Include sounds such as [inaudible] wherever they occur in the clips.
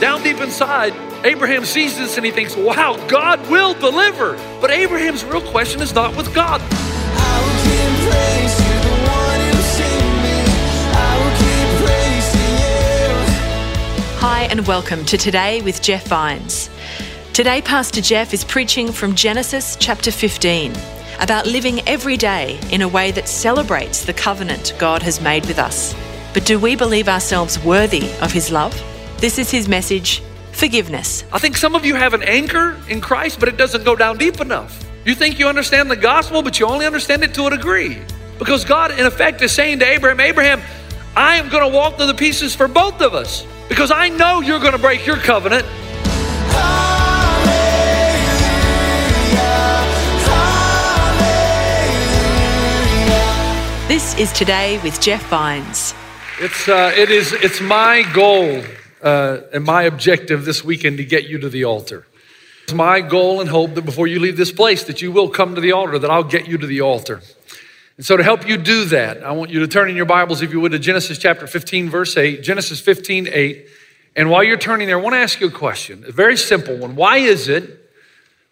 Down deep inside, Abraham sees this and he thinks, wow, God will deliver. But Abraham's real question is not with God. Hi, and welcome to Today with Jeff Vines. Today, Pastor Jeff is preaching from Genesis chapter 15 about living every day in a way that celebrates the covenant God has made with us. But do we believe ourselves worthy of His love? This is His message forgiveness. I think some of you have an anchor in Christ, but it doesn't go down deep enough. You think you understand the gospel, but you only understand it to a degree. Because God, in effect, is saying to Abraham, Abraham, I am going to walk through the pieces for both of us because I know you're going to break your covenant. Hallelujah, hallelujah. This is Today with Jeff Vines. It's, uh, it is, it's my goal uh, and my objective this weekend to get you to the altar. It's my goal and hope that before you leave this place that you will come to the altar, that I'll get you to the altar. And so to help you do that, I want you to turn in your Bibles, if you would, to Genesis chapter 15, verse 8. Genesis 15, 8. And while you're turning there, I want to ask you a question, a very simple one. Why is it,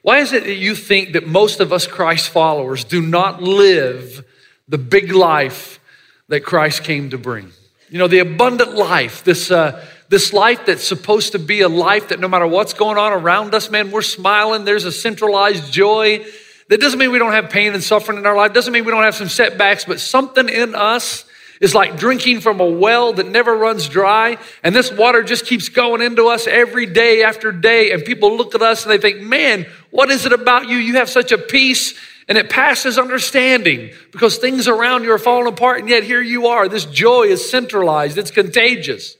why is it that you think that most of us Christ followers do not live the big life that Christ came to bring? You know, the abundant life, this, uh, this life that's supposed to be a life that no matter what's going on around us, man, we're smiling. There's a centralized joy. That doesn't mean we don't have pain and suffering in our life. Doesn't mean we don't have some setbacks, but something in us is like drinking from a well that never runs dry. And this water just keeps going into us every day after day. And people look at us and they think, man, what is it about you? You have such a peace and it passes understanding because things around you are falling apart. And yet here you are. This joy is centralized. It's contagious.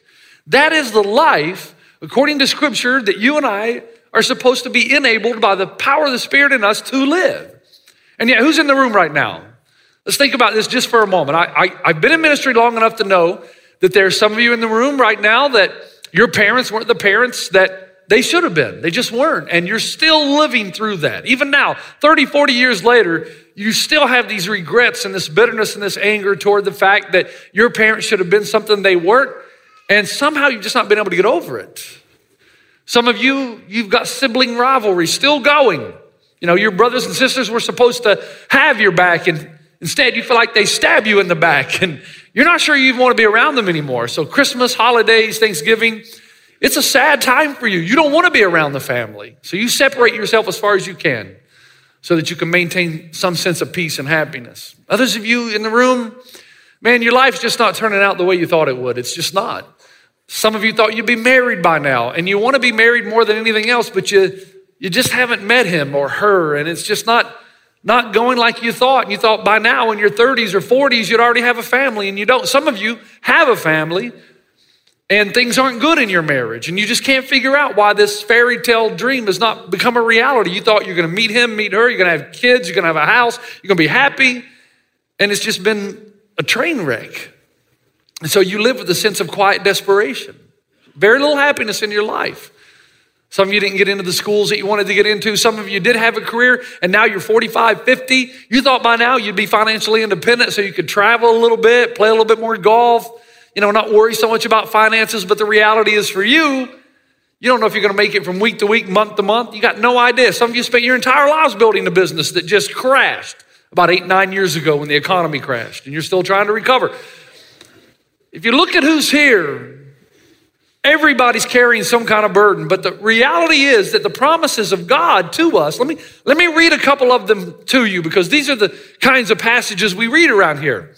That is the life, according to scripture, that you and I are supposed to be enabled by the power of the Spirit in us to live. And yet, who's in the room right now? Let's think about this just for a moment. I, I, have been in ministry long enough to know that there are some of you in the room right now that your parents weren't the parents that they should have been. They just weren't. And you're still living through that. Even now, 30, 40 years later, you still have these regrets and this bitterness and this anger toward the fact that your parents should have been something they weren't. And somehow you've just not been able to get over it. Some of you, you've got sibling rivalry still going. You know, your brothers and sisters were supposed to have your back, and instead you feel like they stab you in the back, [laughs] and you're not sure you even want to be around them anymore. So, Christmas, holidays, Thanksgiving, it's a sad time for you. You don't want to be around the family. So, you separate yourself as far as you can so that you can maintain some sense of peace and happiness. Others of you in the room, man, your life's just not turning out the way you thought it would. It's just not. Some of you thought you'd be married by now, and you want to be married more than anything else, but you, you just haven't met him or her, and it's just not, not going like you thought. And you thought by now in your 30s or 40s you'd already have a family, and you don't. Some of you have a family, and things aren't good in your marriage, and you just can't figure out why this fairy tale dream has not become a reality. You thought you're going to meet him, meet her, you're going to have kids, you're going to have a house, you're going to be happy, and it's just been a train wreck. And so you live with a sense of quiet desperation. Very little happiness in your life. Some of you didn't get into the schools that you wanted to get into. Some of you did have a career and now you're 45, 50. You thought by now you'd be financially independent so you could travel a little bit, play a little bit more golf, you know, not worry so much about finances. But the reality is for you, you don't know if you're going to make it from week to week, month to month. You got no idea. Some of you spent your entire lives building a business that just crashed about eight, nine years ago when the economy crashed and you're still trying to recover. If you look at who's here, everybody's carrying some kind of burden, but the reality is that the promises of God to us, let me, let me read a couple of them to you because these are the kinds of passages we read around here.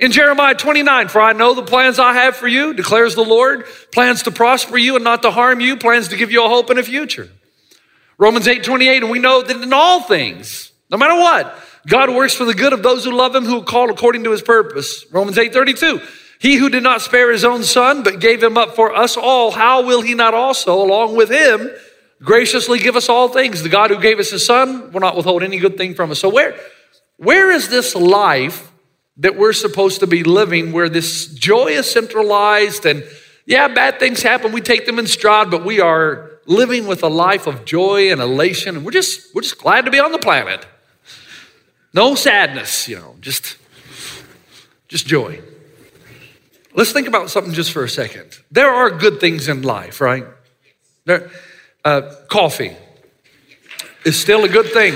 In Jeremiah 29, for I know the plans I have for you, declares the Lord, plans to prosper you and not to harm you, plans to give you a hope and a future. Romans 8, 28, and we know that in all things, no matter what, God works for the good of those who love him, who are called according to his purpose. Romans 8, 32, He who did not spare his own son, but gave him up for us all, how will he not also, along with him, graciously give us all things? The God who gave us his son will not withhold any good thing from us. So, where, where is this life that we're supposed to be living where this joy is centralized and yeah, bad things happen, we take them in stride, but we are living with a life of joy and elation, and we're just we're just glad to be on the planet. No sadness, you know, just just joy. Let's think about something just for a second. There are good things in life, right? There, uh, coffee is still a good thing.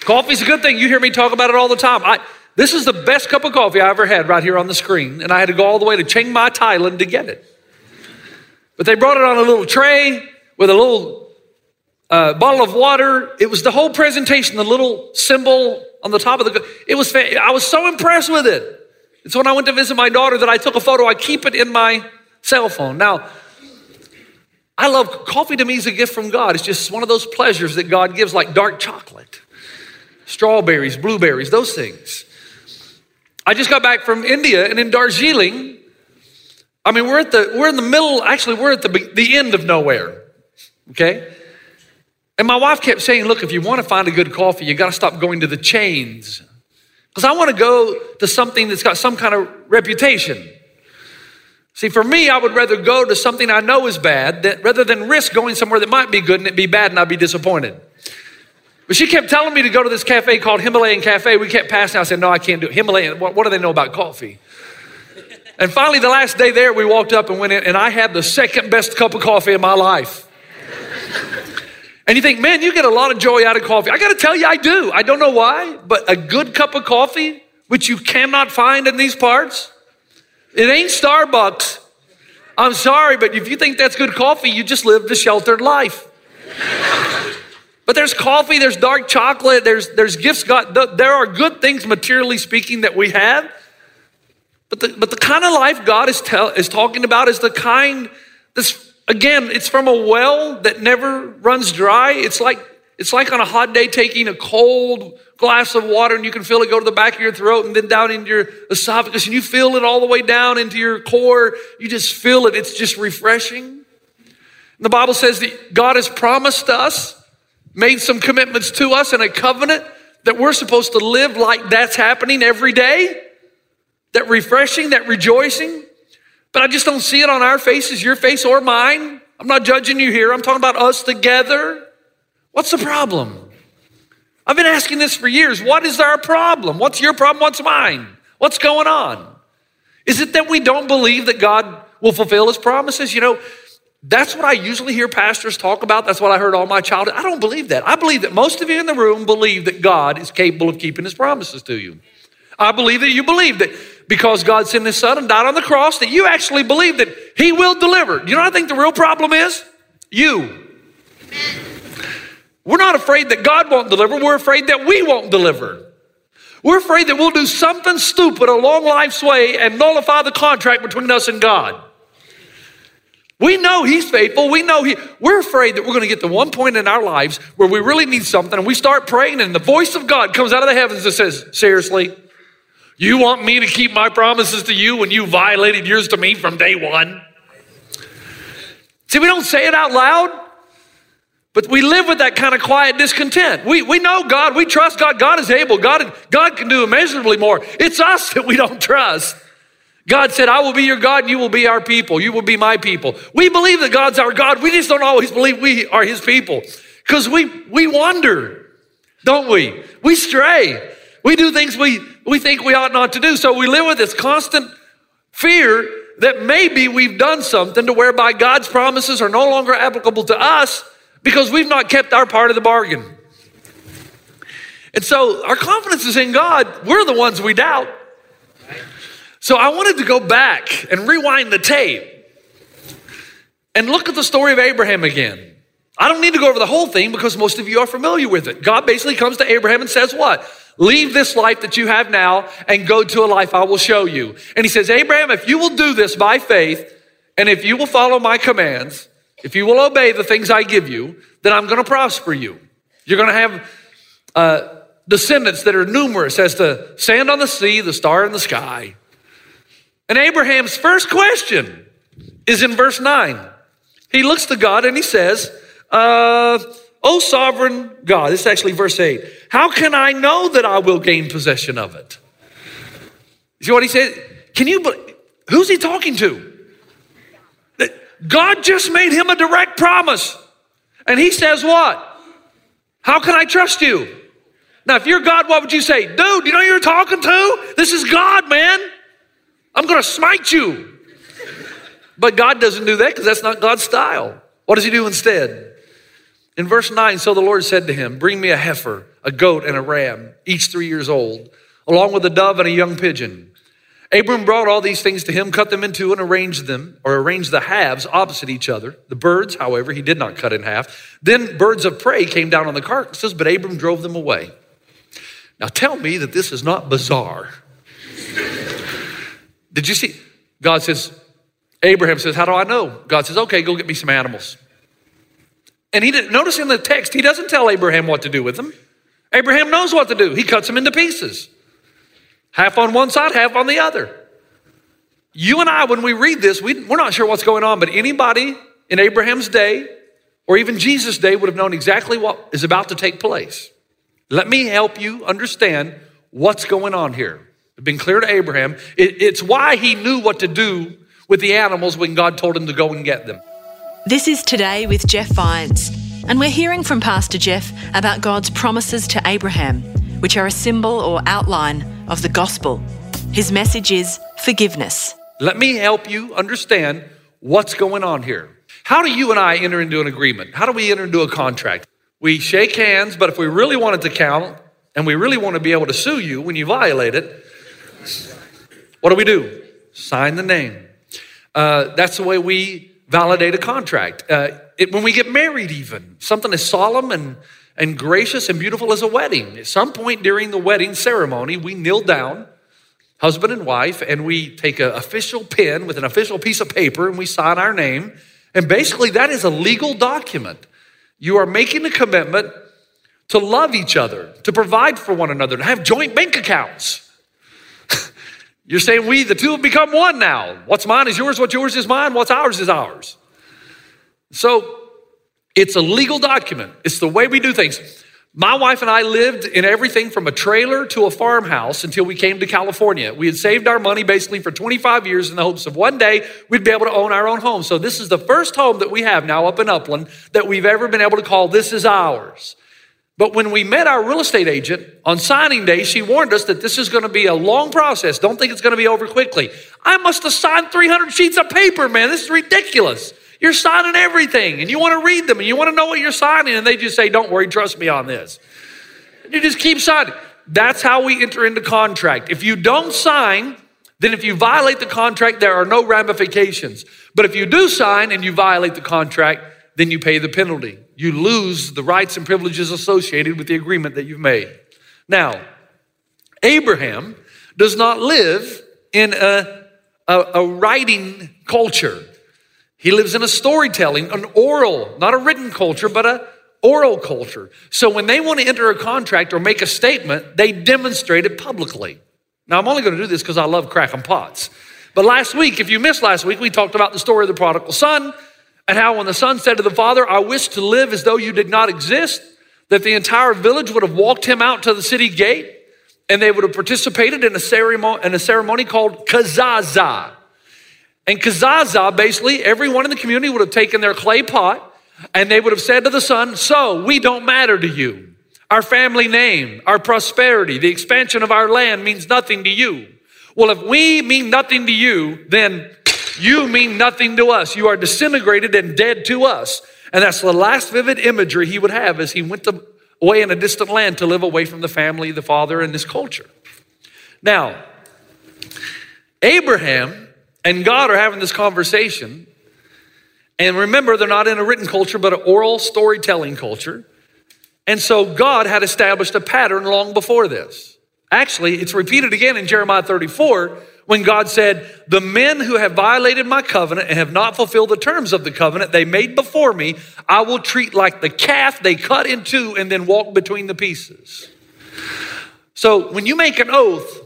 Coffee's a good thing. You hear me talk about it all the time. I, this is the best cup of coffee I ever had right here on the screen, and I had to go all the way to Chiang Mai, Thailand to get it. But they brought it on a little tray with a little uh, bottle of water. It was the whole presentation, the little symbol on the top of the. It was. I was so impressed with it. It's when I went to visit my daughter that I took a photo. I keep it in my cell phone. Now, I love coffee to me is a gift from God. It's just one of those pleasures that God gives, like dark chocolate, strawberries, blueberries, those things. I just got back from India and in Darjeeling, I mean, we're at the we're in the middle, actually, we're at the, the end of nowhere. Okay? And my wife kept saying, look, if you want to find a good coffee, you got to stop going to the chains. Because I want to go to something that's got some kind of reputation. See, for me, I would rather go to something I know is bad that, rather than risk going somewhere that might be good and it be bad and I'd be disappointed. But she kept telling me to go to this cafe called Himalayan Cafe. We kept passing. I said, no, I can't do it. Himalayan, what, what do they know about coffee? And finally, the last day there, we walked up and went in, and I had the second best cup of coffee in my life. And you think, man, you get a lot of joy out of coffee. I got to tell you, I do. I don't know why, but a good cup of coffee, which you cannot find in these parts, it ain't Starbucks. I'm sorry, but if you think that's good coffee, you just lived a sheltered life. [laughs] but there's coffee, there's dark chocolate, there's, there's gifts. God, there are good things, materially speaking, that we have. But the, but the kind of life God is, is talking about is the kind that's Again, it's from a well that never runs dry. It's like it's like on a hot day taking a cold glass of water and you can feel it go to the back of your throat and then down into your esophagus and you feel it all the way down into your core. You just feel it. It's just refreshing. And the Bible says that God has promised us, made some commitments to us in a covenant that we're supposed to live like that's happening every day. That refreshing, that rejoicing. But I just don't see it on our faces, your face or mine. I'm not judging you here. I'm talking about us together. What's the problem? I've been asking this for years. What is our problem? What's your problem? What's mine? What's going on? Is it that we don't believe that God will fulfill his promises? You know, that's what I usually hear pastors talk about. That's what I heard all my childhood. I don't believe that. I believe that most of you in the room believe that God is capable of keeping his promises to you. I believe that you believe that because God sent his son and died on the cross, that you actually believe that he will deliver. You know what I think the real problem is? You. We're not afraid that God won't deliver, we're afraid that we won't deliver. We're afraid that we'll do something stupid along life's way and nullify the contract between us and God. We know He's faithful. We know He. We're afraid that we're going to get to one point in our lives where we really need something and we start praying and the voice of God comes out of the heavens and says, Seriously? You want me to keep my promises to you when you violated yours to me from day one? See, we don't say it out loud, but we live with that kind of quiet discontent. We, we know God, we trust God, God is able, God, God can do immeasurably more. It's us that we don't trust. God said, I will be your God and you will be our people. You will be my people. We believe that God's our God. We just don't always believe we are his people because we, we wander, don't we? We stray. We do things we, we think we ought not to do. So we live with this constant fear that maybe we've done something to whereby God's promises are no longer applicable to us because we've not kept our part of the bargain. And so our confidence is in God. We're the ones we doubt. So I wanted to go back and rewind the tape and look at the story of Abraham again. I don't need to go over the whole thing because most of you are familiar with it. God basically comes to Abraham and says, What? Leave this life that you have now and go to a life I will show you. And he says, Abraham, if you will do this by faith, and if you will follow my commands, if you will obey the things I give you, then I'm going to prosper you. You're going to have uh, descendants that are numerous as the sand on the sea, the star in the sky. And Abraham's first question is in verse 9. He looks to God and he says, uh, O sovereign God, this is actually verse 8, how can I know that I will gain possession of it? See what he said? Can you, who's he talking to? God just made him a direct promise. And he says, What? How can I trust you? Now, if you're God, what would you say? Dude, you know you're talking to? This is God, man. I'm going to smite you. But God doesn't do that because that's not God's style. What does he do instead? In verse 9, so the Lord said to him, Bring me a heifer, a goat, and a ram, each three years old, along with a dove and a young pigeon. Abram brought all these things to him, cut them in two, and arranged them, or arranged the halves opposite each other. The birds, however, he did not cut in half. Then birds of prey came down on the carcasses, but Abram drove them away. Now tell me that this is not bizarre. did you see? God says, Abraham says, How do I know? God says, Okay, go get me some animals. And he didn't notice in the text, he doesn't tell Abraham what to do with them. Abraham knows what to do. He cuts them into pieces. Half on one side, half on the other. You and I, when we read this, we, we're not sure what's going on, but anybody in Abraham's day or even Jesus' day would have known exactly what is about to take place. Let me help you understand what's going on here. It's been clear to Abraham. It, it's why he knew what to do with the animals when God told him to go and get them. This is Today with Jeff Vines, and we're hearing from Pastor Jeff about God's promises to Abraham, which are a symbol or outline of the gospel. His message is forgiveness. Let me help you understand what's going on here. How do you and I enter into an agreement? How do we enter into a contract? We shake hands, but if we really want it to count and we really want to be able to sue you when you violate it, what do we do? Sign the name. Uh, that's the way we validate a contract. Uh, it, when we get married, even something as solemn and and gracious and beautiful as a wedding. At some point during the wedding ceremony, we kneel down, husband and wife, and we take an official pen with an official piece of paper and we sign our name. And basically, that is a legal document. You are making a commitment to love each other, to provide for one another, to have joint bank accounts. You're saying we, the two, have become one now. What's mine is yours, what's yours is mine, what's ours is ours. So it's a legal document, it's the way we do things. My wife and I lived in everything from a trailer to a farmhouse until we came to California. We had saved our money basically for 25 years in the hopes of one day we'd be able to own our own home. So, this is the first home that we have now up in Upland that we've ever been able to call this is ours. But when we met our real estate agent on signing day, she warned us that this is going to be a long process. Don't think it's going to be over quickly. I must have signed 300 sheets of paper, man. This is ridiculous. You're signing everything and you want to read them and you want to know what you're signing, and they just say, Don't worry, trust me on this. You just keep signing. That's how we enter into contract. If you don't sign, then if you violate the contract, there are no ramifications. But if you do sign and you violate the contract, then you pay the penalty. You lose the rights and privileges associated with the agreement that you've made. Now, Abraham does not live in a, a, a writing culture. He lives in a storytelling, an oral, not a written culture, but a oral culture. So when they want to enter a contract or make a statement, they demonstrate it publicly. Now I'm only going to do this because I love cracking pots. But last week, if you missed last week, we talked about the story of the prodigal son and how when the son said to the father, I wish to live as though you did not exist, that the entire village would have walked him out to the city gate and they would have participated in a ceremony, in a ceremony called kazaza. And Kazaza, basically, everyone in the community would have taken their clay pot and they would have said to the son, So we don't matter to you. Our family name, our prosperity, the expansion of our land means nothing to you. Well, if we mean nothing to you, then you mean nothing to us. You are disintegrated and dead to us. And that's the last vivid imagery he would have as he went to, away in a distant land to live away from the family, the father, and this culture. Now, Abraham and God are having this conversation. And remember, they're not in a written culture, but an oral storytelling culture. And so God had established a pattern long before this. Actually, it's repeated again in Jeremiah 34 when God said, The men who have violated my covenant and have not fulfilled the terms of the covenant they made before me, I will treat like the calf they cut in two and then walk between the pieces. So when you make an oath,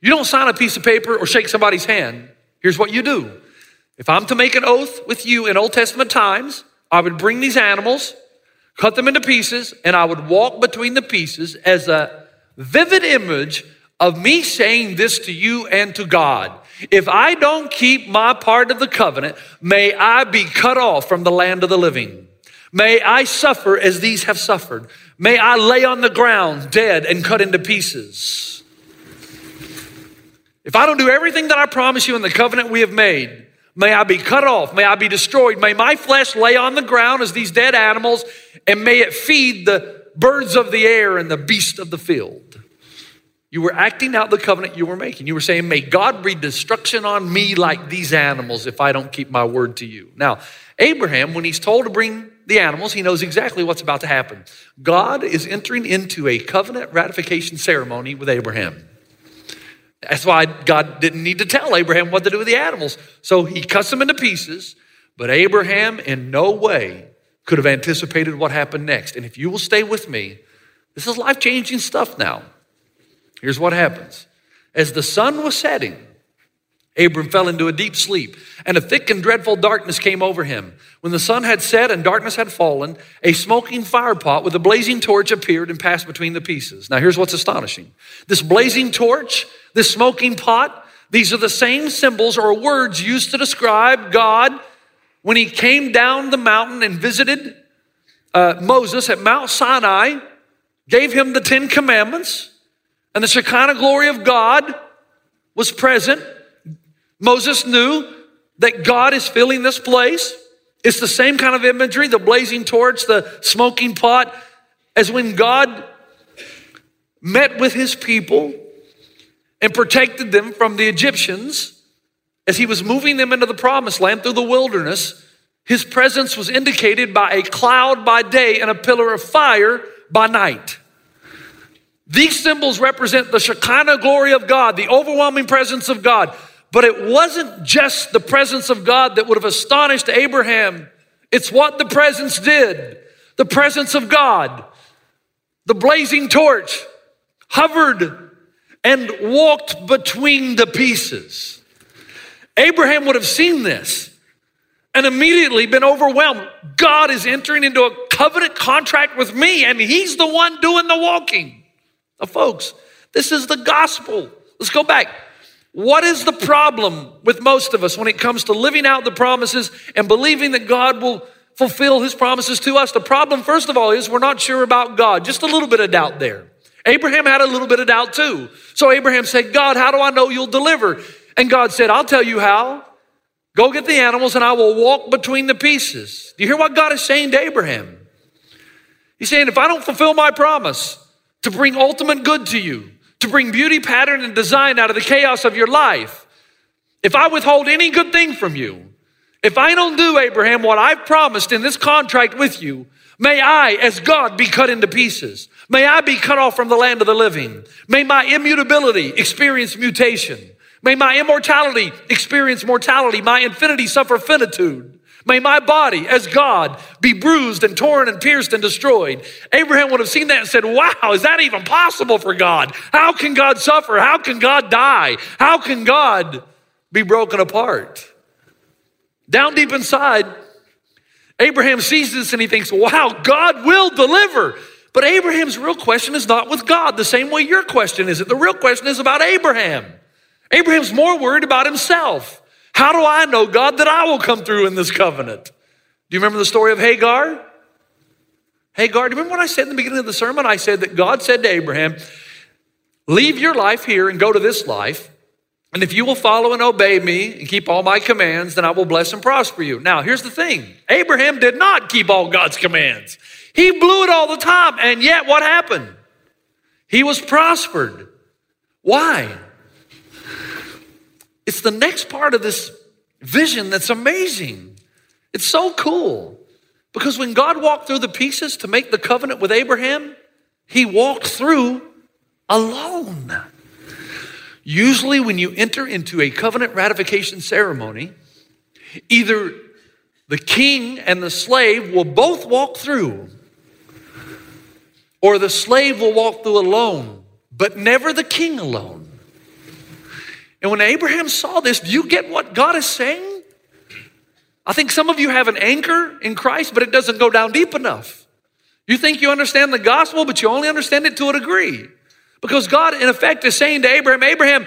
You don't sign a piece of paper or shake somebody's hand. Here's what you do. If I'm to make an oath with you in Old Testament times, I would bring these animals, cut them into pieces, and I would walk between the pieces as a vivid image of me saying this to you and to God. If I don't keep my part of the covenant, may I be cut off from the land of the living. May I suffer as these have suffered. May I lay on the ground dead and cut into pieces. If I don't do everything that I promise you in the covenant we have made, may I be cut off, may I be destroyed, may my flesh lay on the ground as these dead animals, and may it feed the birds of the air and the beasts of the field. You were acting out the covenant you were making. You were saying, May God bring destruction on me like these animals if I don't keep my word to you. Now, Abraham, when he's told to bring the animals, he knows exactly what's about to happen. God is entering into a covenant ratification ceremony with Abraham. That's why God didn't need to tell Abraham what to do with the animals. So he cuts them into pieces, but Abraham in no way could have anticipated what happened next. And if you will stay with me, this is life changing stuff now. Here's what happens as the sun was setting, Abram fell into a deep sleep, and a thick and dreadful darkness came over him. When the sun had set and darkness had fallen, a smoking fire pot with a blazing torch appeared and passed between the pieces. Now, here's what's astonishing this blazing torch, this smoking pot, these are the same symbols or words used to describe God when he came down the mountain and visited uh, Moses at Mount Sinai, gave him the Ten Commandments and the Shekinah glory of God was present. Moses knew that God is filling this place. It's the same kind of imagery the blazing torch, the smoking pot, as when God met with his people and protected them from the Egyptians as he was moving them into the promised land through the wilderness. His presence was indicated by a cloud by day and a pillar of fire by night. These symbols represent the Shekinah glory of God, the overwhelming presence of God. But it wasn't just the presence of God that would have astonished Abraham. It's what the presence did. The presence of God, the blazing torch, hovered and walked between the pieces. Abraham would have seen this and immediately been overwhelmed. God is entering into a covenant contract with me, and He's the one doing the walking. Now, folks, this is the gospel. Let's go back. What is the problem with most of us when it comes to living out the promises and believing that God will fulfill his promises to us? The problem, first of all, is we're not sure about God. Just a little bit of doubt there. Abraham had a little bit of doubt too. So Abraham said, God, how do I know you'll deliver? And God said, I'll tell you how. Go get the animals and I will walk between the pieces. Do you hear what God is saying to Abraham? He's saying, if I don't fulfill my promise, to bring ultimate good to you, to bring beauty, pattern, and design out of the chaos of your life. If I withhold any good thing from you, if I don't do, Abraham, what I've promised in this contract with you, may I, as God, be cut into pieces. May I be cut off from the land of the living. May my immutability experience mutation. May my immortality experience mortality. My infinity suffer finitude. May my body as God be bruised and torn and pierced and destroyed. Abraham would have seen that and said, Wow, is that even possible for God? How can God suffer? How can God die? How can God be broken apart? Down deep inside, Abraham sees this and he thinks, Wow, God will deliver. But Abraham's real question is not with God, the same way your question is. It. The real question is about Abraham. Abraham's more worried about himself. How do I know, God, that I will come through in this covenant? Do you remember the story of Hagar? Hagar, do you remember what I said in the beginning of the sermon? I said that God said to Abraham, Leave your life here and go to this life. And if you will follow and obey me and keep all my commands, then I will bless and prosper you. Now, here's the thing Abraham did not keep all God's commands, he blew it all the time. And yet, what happened? He was prospered. Why? It's the next part of this vision that's amazing. It's so cool. Because when God walked through the pieces to make the covenant with Abraham, he walked through alone. Usually, when you enter into a covenant ratification ceremony, either the king and the slave will both walk through, or the slave will walk through alone, but never the king alone. And when Abraham saw this, do you get what God is saying? I think some of you have an anchor in Christ, but it doesn't go down deep enough. You think you understand the gospel, but you only understand it to a degree. Because God, in effect, is saying to Abraham, Abraham,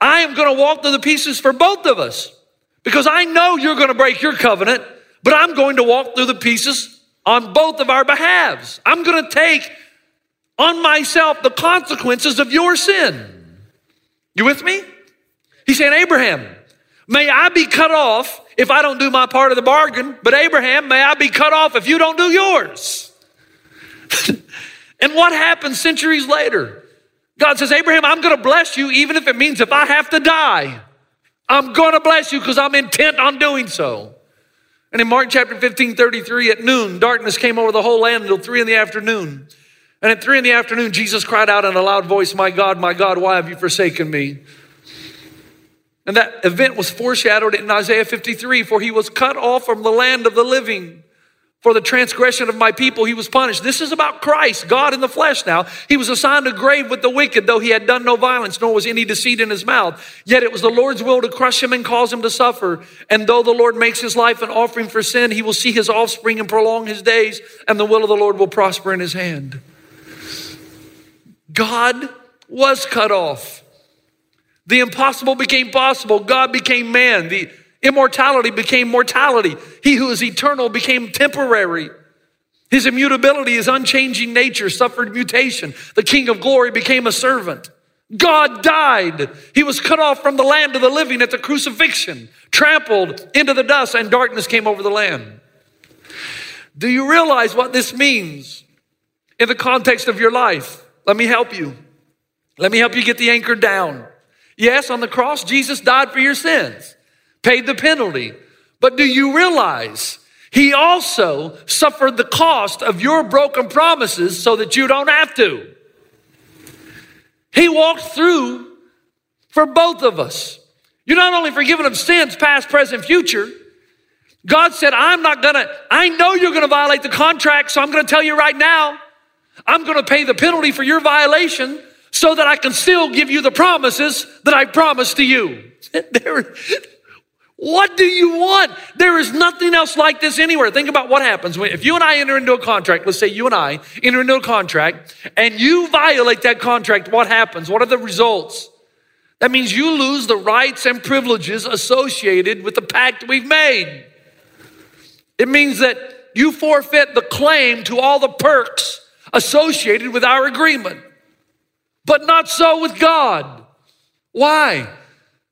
I am going to walk through the pieces for both of us. Because I know you're going to break your covenant, but I'm going to walk through the pieces on both of our behalves. I'm going to take on myself the consequences of your sin. You with me? He's saying, Abraham, may I be cut off if I don't do my part of the bargain, but Abraham, may I be cut off if you don't do yours. [laughs] and what happens centuries later? God says, Abraham, I'm going to bless you even if it means if I have to die. I'm going to bless you because I'm intent on doing so. And in Mark chapter 15, 33, at noon, darkness came over the whole land until three in the afternoon. And at three in the afternoon, Jesus cried out in a loud voice, My God, my God, why have you forsaken me? And that event was foreshadowed in Isaiah 53 for he was cut off from the land of the living. For the transgression of my people, he was punished. This is about Christ, God in the flesh now. He was assigned a grave with the wicked, though he had done no violence, nor was any deceit in his mouth. Yet it was the Lord's will to crush him and cause him to suffer. And though the Lord makes his life an offering for sin, he will see his offspring and prolong his days, and the will of the Lord will prosper in his hand. God was cut off. The impossible became possible. God became man. The immortality became mortality. He who is eternal became temporary. His immutability, his unchanging nature suffered mutation. The King of glory became a servant. God died. He was cut off from the land of the living at the crucifixion, trampled into the dust, and darkness came over the land. Do you realize what this means in the context of your life? Let me help you. Let me help you get the anchor down. Yes, on the cross, Jesus died for your sins, paid the penalty. But do you realize he also suffered the cost of your broken promises so that you don't have to? He walked through for both of us. You're not only forgiven of sins, past, present, future. God said, I'm not gonna, I know you're gonna violate the contract, so I'm gonna tell you right now, I'm gonna pay the penalty for your violation so that I can still give you the promises that I promised to you. [laughs] there, what do you want? There is nothing else like this anywhere. Think about what happens when, if you and I enter into a contract, let's say you and I enter into a contract and you violate that contract, what happens? What are the results? That means you lose the rights and privileges associated with the pact we've made. It means that you forfeit the claim to all the perks associated with our agreement but not so with God. Why?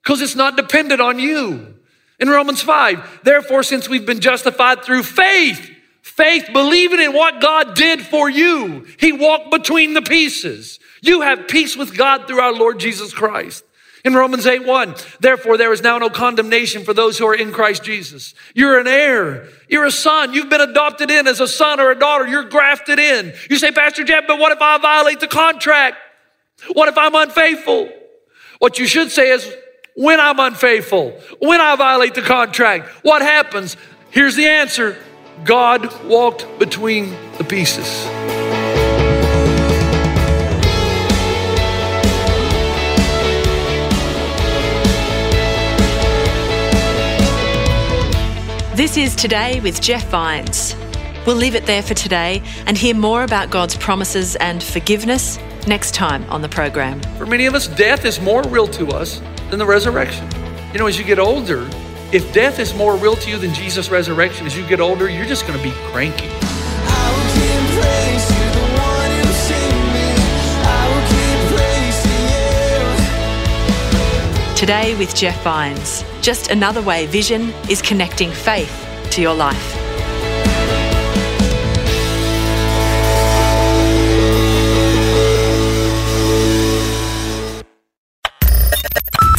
Because it's not dependent on you. In Romans 5, therefore, since we've been justified through faith, faith believing in what God did for you, He walked between the pieces. You have peace with God through our Lord Jesus Christ. In Romans 8 1, therefore there is now no condemnation for those who are in Christ Jesus. You're an heir. You're a son. You've been adopted in as a son or a daughter. You're grafted in. You say, Pastor Jeff, but what if I violate the contract? What if I'm unfaithful? What you should say is, when I'm unfaithful, when I violate the contract, what happens? Here's the answer God walked between the pieces. This is Today with Jeff Vines. We'll leave it there for today and hear more about God's promises and forgiveness next time on the program. For many of us, death is more real to us than the resurrection. You know, as you get older, if death is more real to you than Jesus' resurrection, as you get older, you're just going to be cranky. Today with Jeff Vines, just another way Vision is connecting faith to your life.